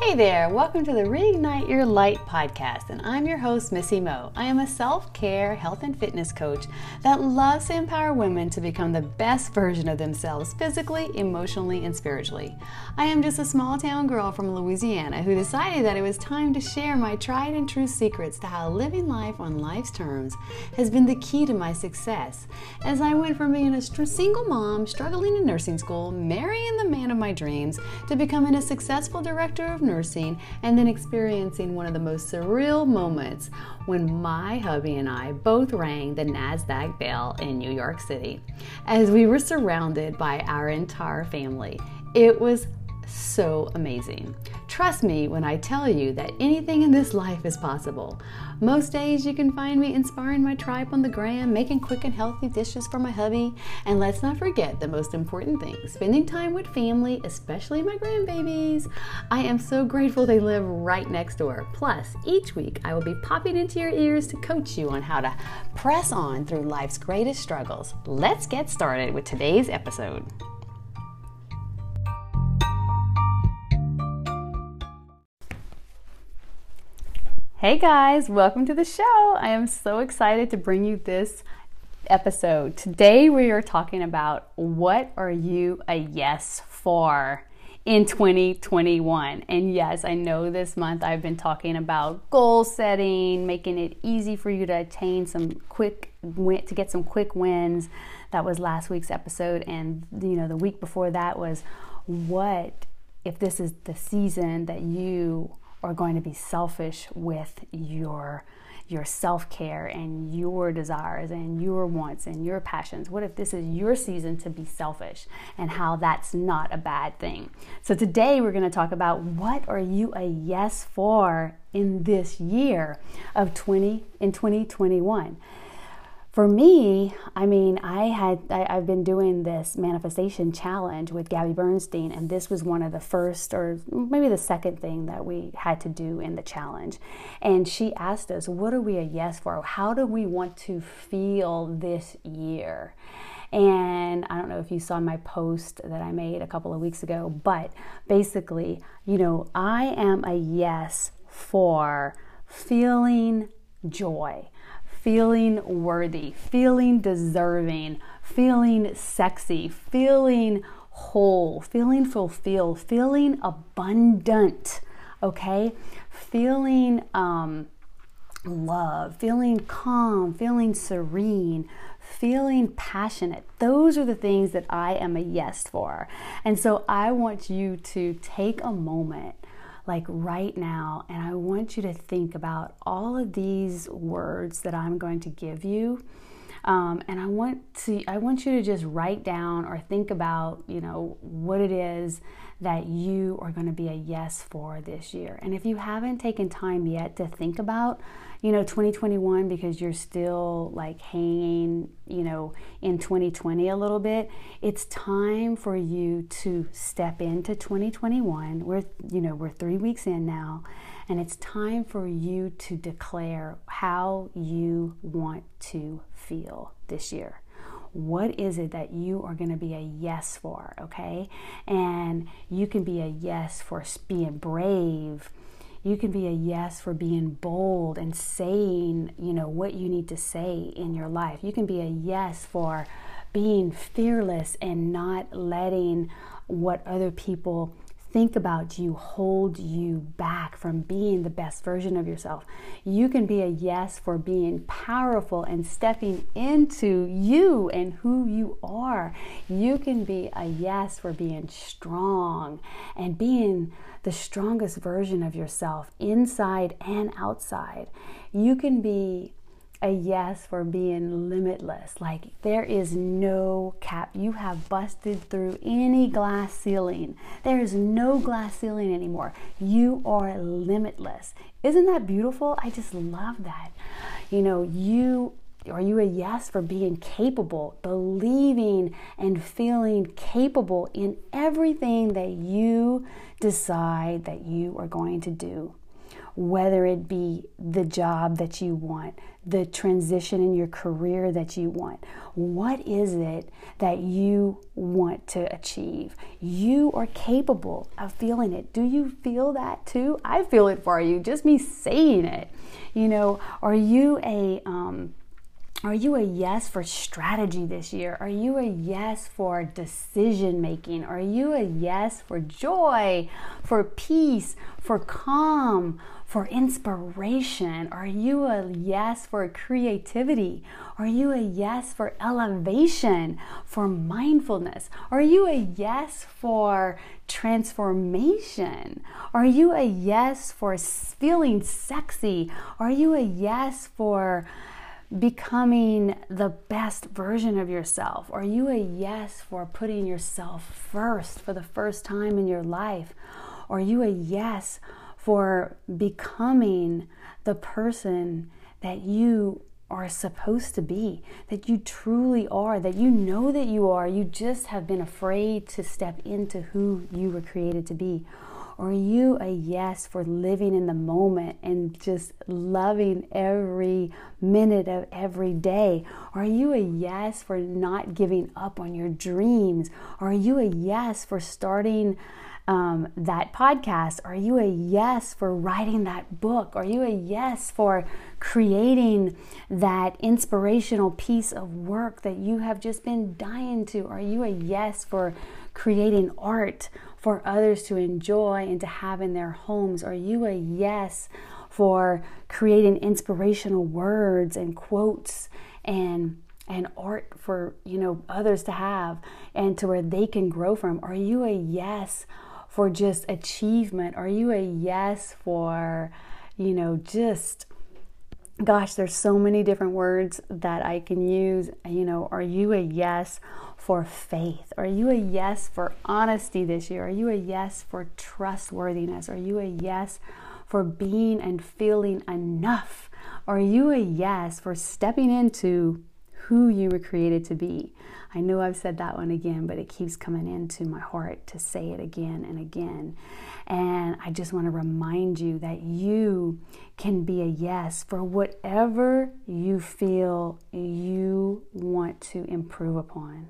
Hey there, welcome to the Reignite Your Light podcast, and I'm your host, Missy Mo. I am a self care, health, and fitness coach that loves to empower women to become the best version of themselves physically, emotionally, and spiritually. I am just a small town girl from Louisiana who decided that it was time to share my tried and true secrets to how living life on life's terms has been the key to my success. As I went from being a single mom, struggling in nursing school, marrying the man of my dreams, to becoming a successful director of nursing and then experiencing one of the most surreal moments when my hubby and I both rang the NASDAQ bell in New York City as we were surrounded by our entire family. It was so amazing. Trust me when I tell you that anything in this life is possible. Most days you can find me inspiring my tribe on the gram, making quick and healthy dishes for my hubby, and let's not forget the most important thing spending time with family, especially my grandbabies. I am so grateful they live right next door. Plus, each week I will be popping into your ears to coach you on how to press on through life's greatest struggles. Let's get started with today's episode. Hey guys, welcome to the show. I am so excited to bring you this episode. Today we are talking about what are you a yes for in 2021. And yes, I know this month I've been talking about goal setting, making it easy for you to attain some quick to get some quick wins. That was last week's episode and you know the week before that was what if this is the season that you are going to be selfish with your your self-care and your desires and your wants and your passions. What if this is your season to be selfish and how that's not a bad thing? So today we're going to talk about what are you a yes for in this year of 20 in 2021 for me, I mean, I had I, have been doing this manifestation challenge with Gabby Bernstein, and this was one of the first, or maybe the second thing that we had to do in the challenge. And she asked us, "What are we a yes for? How do we want to feel this year?" And I don't know if you saw my post that I made a couple of weeks ago, but basically, you know, I am a yes for feeling joy feeling worthy, feeling deserving, feeling sexy, feeling whole, feeling fulfilled, feeling abundant, okay? Feeling um, love, feeling calm, feeling serene, feeling passionate. Those are the things that I am a yes for. And so I want you to take a moment like right now, and I want you to think about all of these words that I'm going to give you. Um, and I want to I want you to just write down or think about you know what it is that you are going to be a yes for this year. And if you haven't taken time yet to think about you know 2021 because you're still like hanging you know in 2020 a little bit it's time for you to step into 2021 we're you know we're 3 weeks in now and it's time for you to declare how you want to feel this year what is it that you are going to be a yes for okay and you can be a yes for being brave you can be a yes for being bold and saying, you know, what you need to say in your life. You can be a yes for being fearless and not letting what other people think about you hold you back from being the best version of yourself. You can be a yes for being powerful and stepping into you and who you are. You can be a yes for being strong and being the strongest version of yourself inside and outside. You can be a yes for being limitless. Like there is no cap. You have busted through any glass ceiling. There is no glass ceiling anymore. You are limitless. Isn't that beautiful? I just love that. You know, you are you a yes for being capable, believing and feeling capable in everything that you decide that you are going to do? Whether it be the job that you want, the transition in your career that you want. What is it that you want to achieve? You are capable of feeling it. Do you feel that too? I feel it for you, just me saying it. You know, are you a, um, are you a yes for strategy this year? Are you a yes for decision making? Are you a yes for joy, for peace, for calm, for inspiration? Are you a yes for creativity? Are you a yes for elevation, for mindfulness? Are you a yes for transformation? Are you a yes for feeling sexy? Are you a yes for becoming the best version of yourself? Are you a yes for putting yourself first for the first time in your life? Are you a yes for becoming the person that you are supposed to be, that you truly are, that you know that you are, you just have been afraid to step into who you were created to be? Or are you a yes for living in the moment and just loving every minute of every day? Are you a yes for not giving up on your dreams? Are you a yes for starting um, that podcast? Are you a yes for writing that book? Are you a yes for creating that inspirational piece of work that you have just been dying to? Are you a yes for creating art for others to enjoy and to have in their homes? Are you a yes for creating inspirational words and quotes and and art for you know others to have and to where they can grow from? Are you a yes for just achievement? Are you a yes for you know just gosh, there's so many different words that I can use. You know, are you a yes for faith? Are you a yes for honesty this year? Are you a yes for trustworthiness? Are you a yes for being and feeling enough? Are you a yes for stepping into who you were created to be? I know I've said that one again, but it keeps coming into my heart to say it again and again. And I just want to remind you that you can be a yes for whatever you feel you want to improve upon.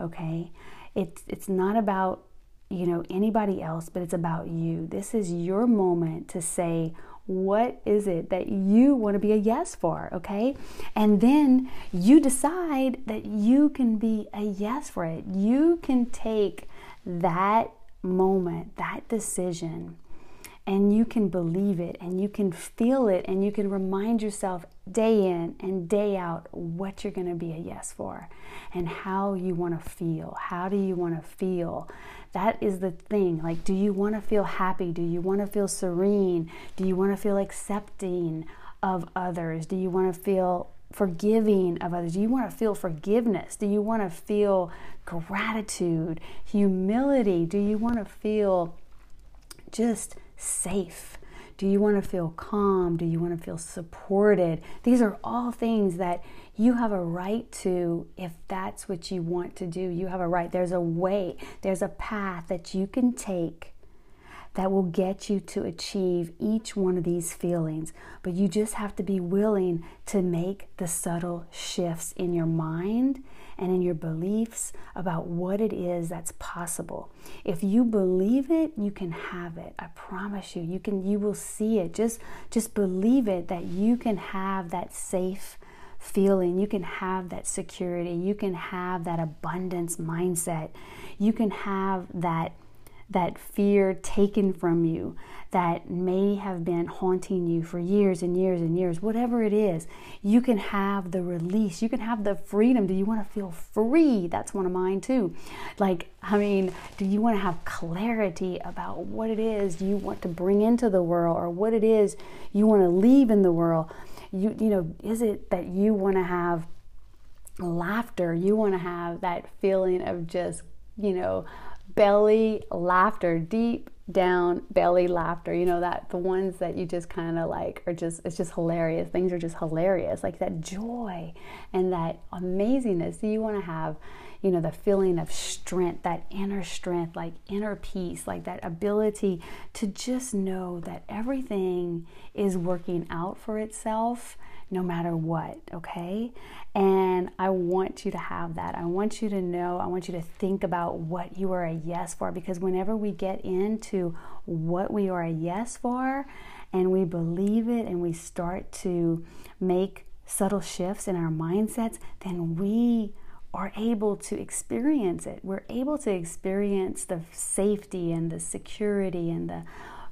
Okay? It's it's not about you know anybody else, but it's about you. This is your moment to say what is it that you want to be a yes for, okay? And then you decide that you can be a yes for it. You can take that moment, that decision, and you can believe it and you can feel it and you can remind yourself day in and day out what you're going to be a yes for and how you want to feel. How do you want to feel? That is the thing. Like, do you want to feel happy? Do you want to feel serene? Do you want to feel accepting of others? Do you want to feel forgiving of others? Do you want to feel forgiveness? Do you want to feel gratitude, humility? Do you want to feel just safe? Do you want to feel calm? Do you want to feel supported? These are all things that you have a right to if that's what you want to do. You have a right. There's a way, there's a path that you can take that will get you to achieve each one of these feelings. But you just have to be willing to make the subtle shifts in your mind and in your beliefs about what it is that's possible. If you believe it, you can have it. I promise you. You can you will see it. Just just believe it that you can have that safe feeling. You can have that security. You can have that abundance mindset. You can have that that fear taken from you that may have been haunting you for years and years and years, whatever it is, you can have the release. You can have the freedom. Do you want to feel free? That's one of mine too. Like, I mean, do you want to have clarity about what it is you want to bring into the world or what it is you want to leave in the world? You, you know, is it that you want to have laughter? You want to have that feeling of just, you know, belly laughter, deep down belly laughter. You know, that the ones that you just kind of like are just, it's just hilarious. Things are just hilarious. Like that joy and that amazingness. Do you want to have, you know, the feeling of strength, that inner strength, like inner peace, like that ability to just know that everything is working out for itself no matter what, okay? And I want you to have that. I want you to know, I want you to think about what you are a yes for because whenever we get into what we are a yes for and we believe it and we start to make subtle shifts in our mindsets, then we are able to experience it. We're able to experience the safety and the security and the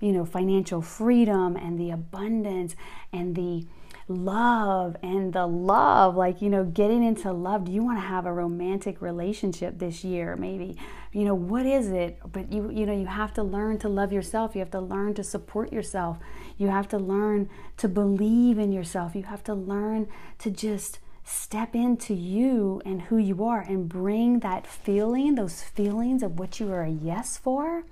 you know financial freedom and the abundance and the love and the love like you know getting into love. Do you want to have a romantic relationship this year maybe? You know what is it? But you you know you have to learn to love yourself. You have to learn to support yourself. You have to learn to believe in yourself. You have to learn to just step into you and who you are and bring that feeling, those feelings of what you are a yes for.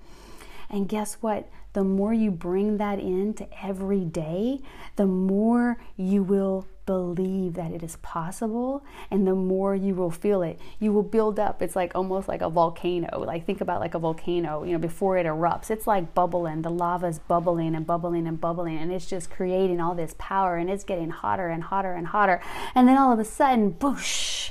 And guess what? The more you bring that into every day, the more you will believe that it is possible and the more you will feel it. You will build up it's like almost like a volcano like think about like a volcano you know before it erupts. It's like bubbling the lava is bubbling and bubbling and bubbling and it's just creating all this power and it's getting hotter and hotter and hotter. And then all of a sudden boosh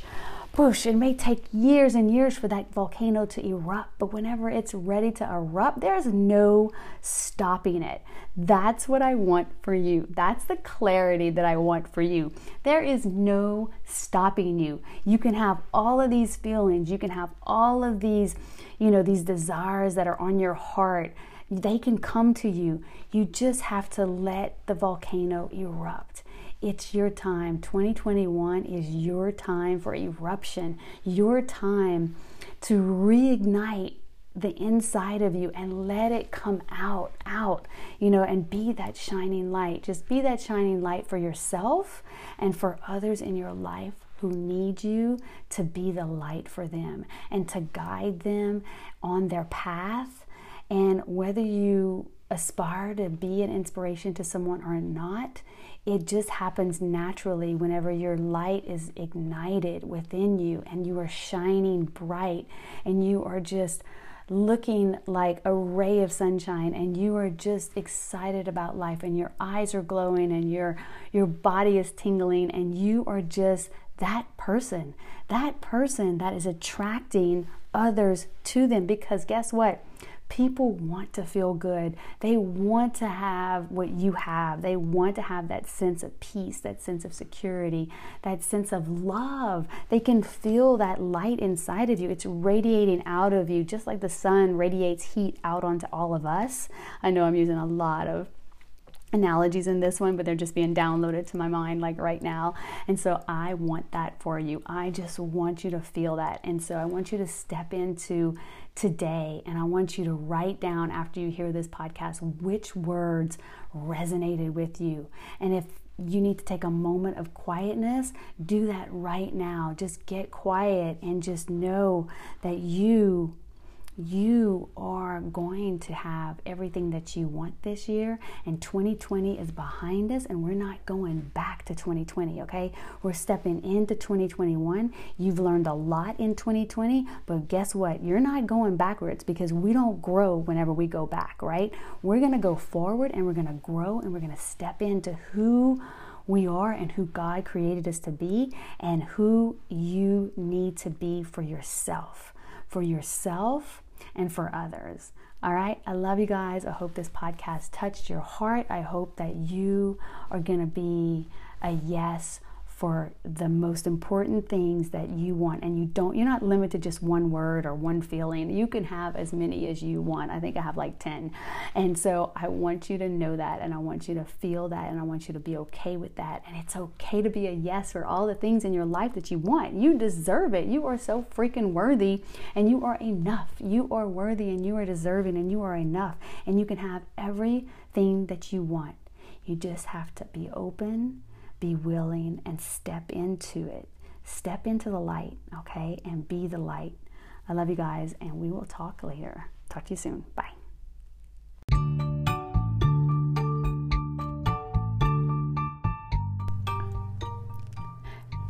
Whoosh, it may take years and years for that volcano to erupt, but whenever it's ready to erupt, there's no stopping it. That's what I want for you. That's the clarity that I want for you. There is no stopping you. You can have all of these feelings, you can have all of these, you know, these desires that are on your heart. They can come to you. You just have to let the volcano erupt. It's your time. 2021 is your time for eruption, your time to reignite the inside of you and let it come out, out, you know, and be that shining light. Just be that shining light for yourself and for others in your life who need you to be the light for them and to guide them on their path. And whether you aspire to be an inspiration to someone or not, it just happens naturally whenever your light is ignited within you and you are shining bright and you are just looking like a ray of sunshine and you are just excited about life and your eyes are glowing and your your body is tingling and you are just that person that person that is attracting others to them. Because guess what people want to feel good. They want to have what you have. They want to have that sense of peace, that sense of security, that sense of love. They can feel that light inside of you. It's radiating out of you, just like the sun radiates heat out onto all of us. I know I'm using a lot of analogies in this one, but they're just being downloaded to my mind like right now. And so I want that for you. I just want you to feel that. And so I want you to step into today and I want you to write down after you hear this podcast which words resonated with you. And if you need to take a moment of quietness, do that right now. Just get quiet and just know that you you are going to have everything that you want this year and 2020 is behind us and we're not going back to 2020 okay? We're stepping into 2021 you've learned a lot in 2020 but guess what? You're not going backwards because we don't grow whenever we go back right? We're going to go forward and we're going to grow and we're going to step into who we are and who God created us to be and who you need to be for yourself. For yourself and for others. All right. I love you guys. I hope this podcast touched your heart. I hope that you are going to be a yes for the most important things that you want and you don't you're not limited to just one word or one feeling. You can have as many as you want. I think i have like 10 and so i want you to know that and i want you to feel that and i want you to be okay with that. And it's okay to be a yes for all the things in your life that you want. You deserve it. You are so freaking worthy and you are enough. You are worthy and you are deserving and you are enough. And you can have everything that you want. You just have to be open be willing and step into it. Step into the light, okay? And be the light. I love you guys, and we will talk later. Talk to you soon. Bye.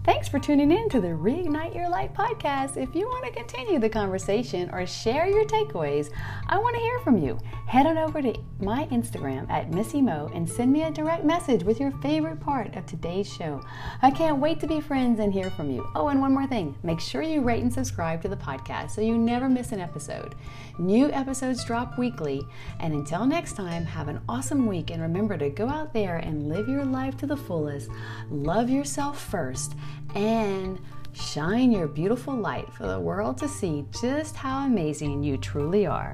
Thanks for tuning in to the Reignite Your Light podcast. If you want to continue the conversation or share your takeaways, I want to hear from you. Head on over to my Instagram at Missy Mo and send me a direct message with your favorite part of today's show. I can't wait to be friends and hear from you. Oh, and one more thing make sure you rate and subscribe to the podcast so you never miss an episode. New episodes drop weekly. And until next time, have an awesome week and remember to go out there and live your life to the fullest. Love yourself first and shine your beautiful light for the world to see just how amazing you truly are.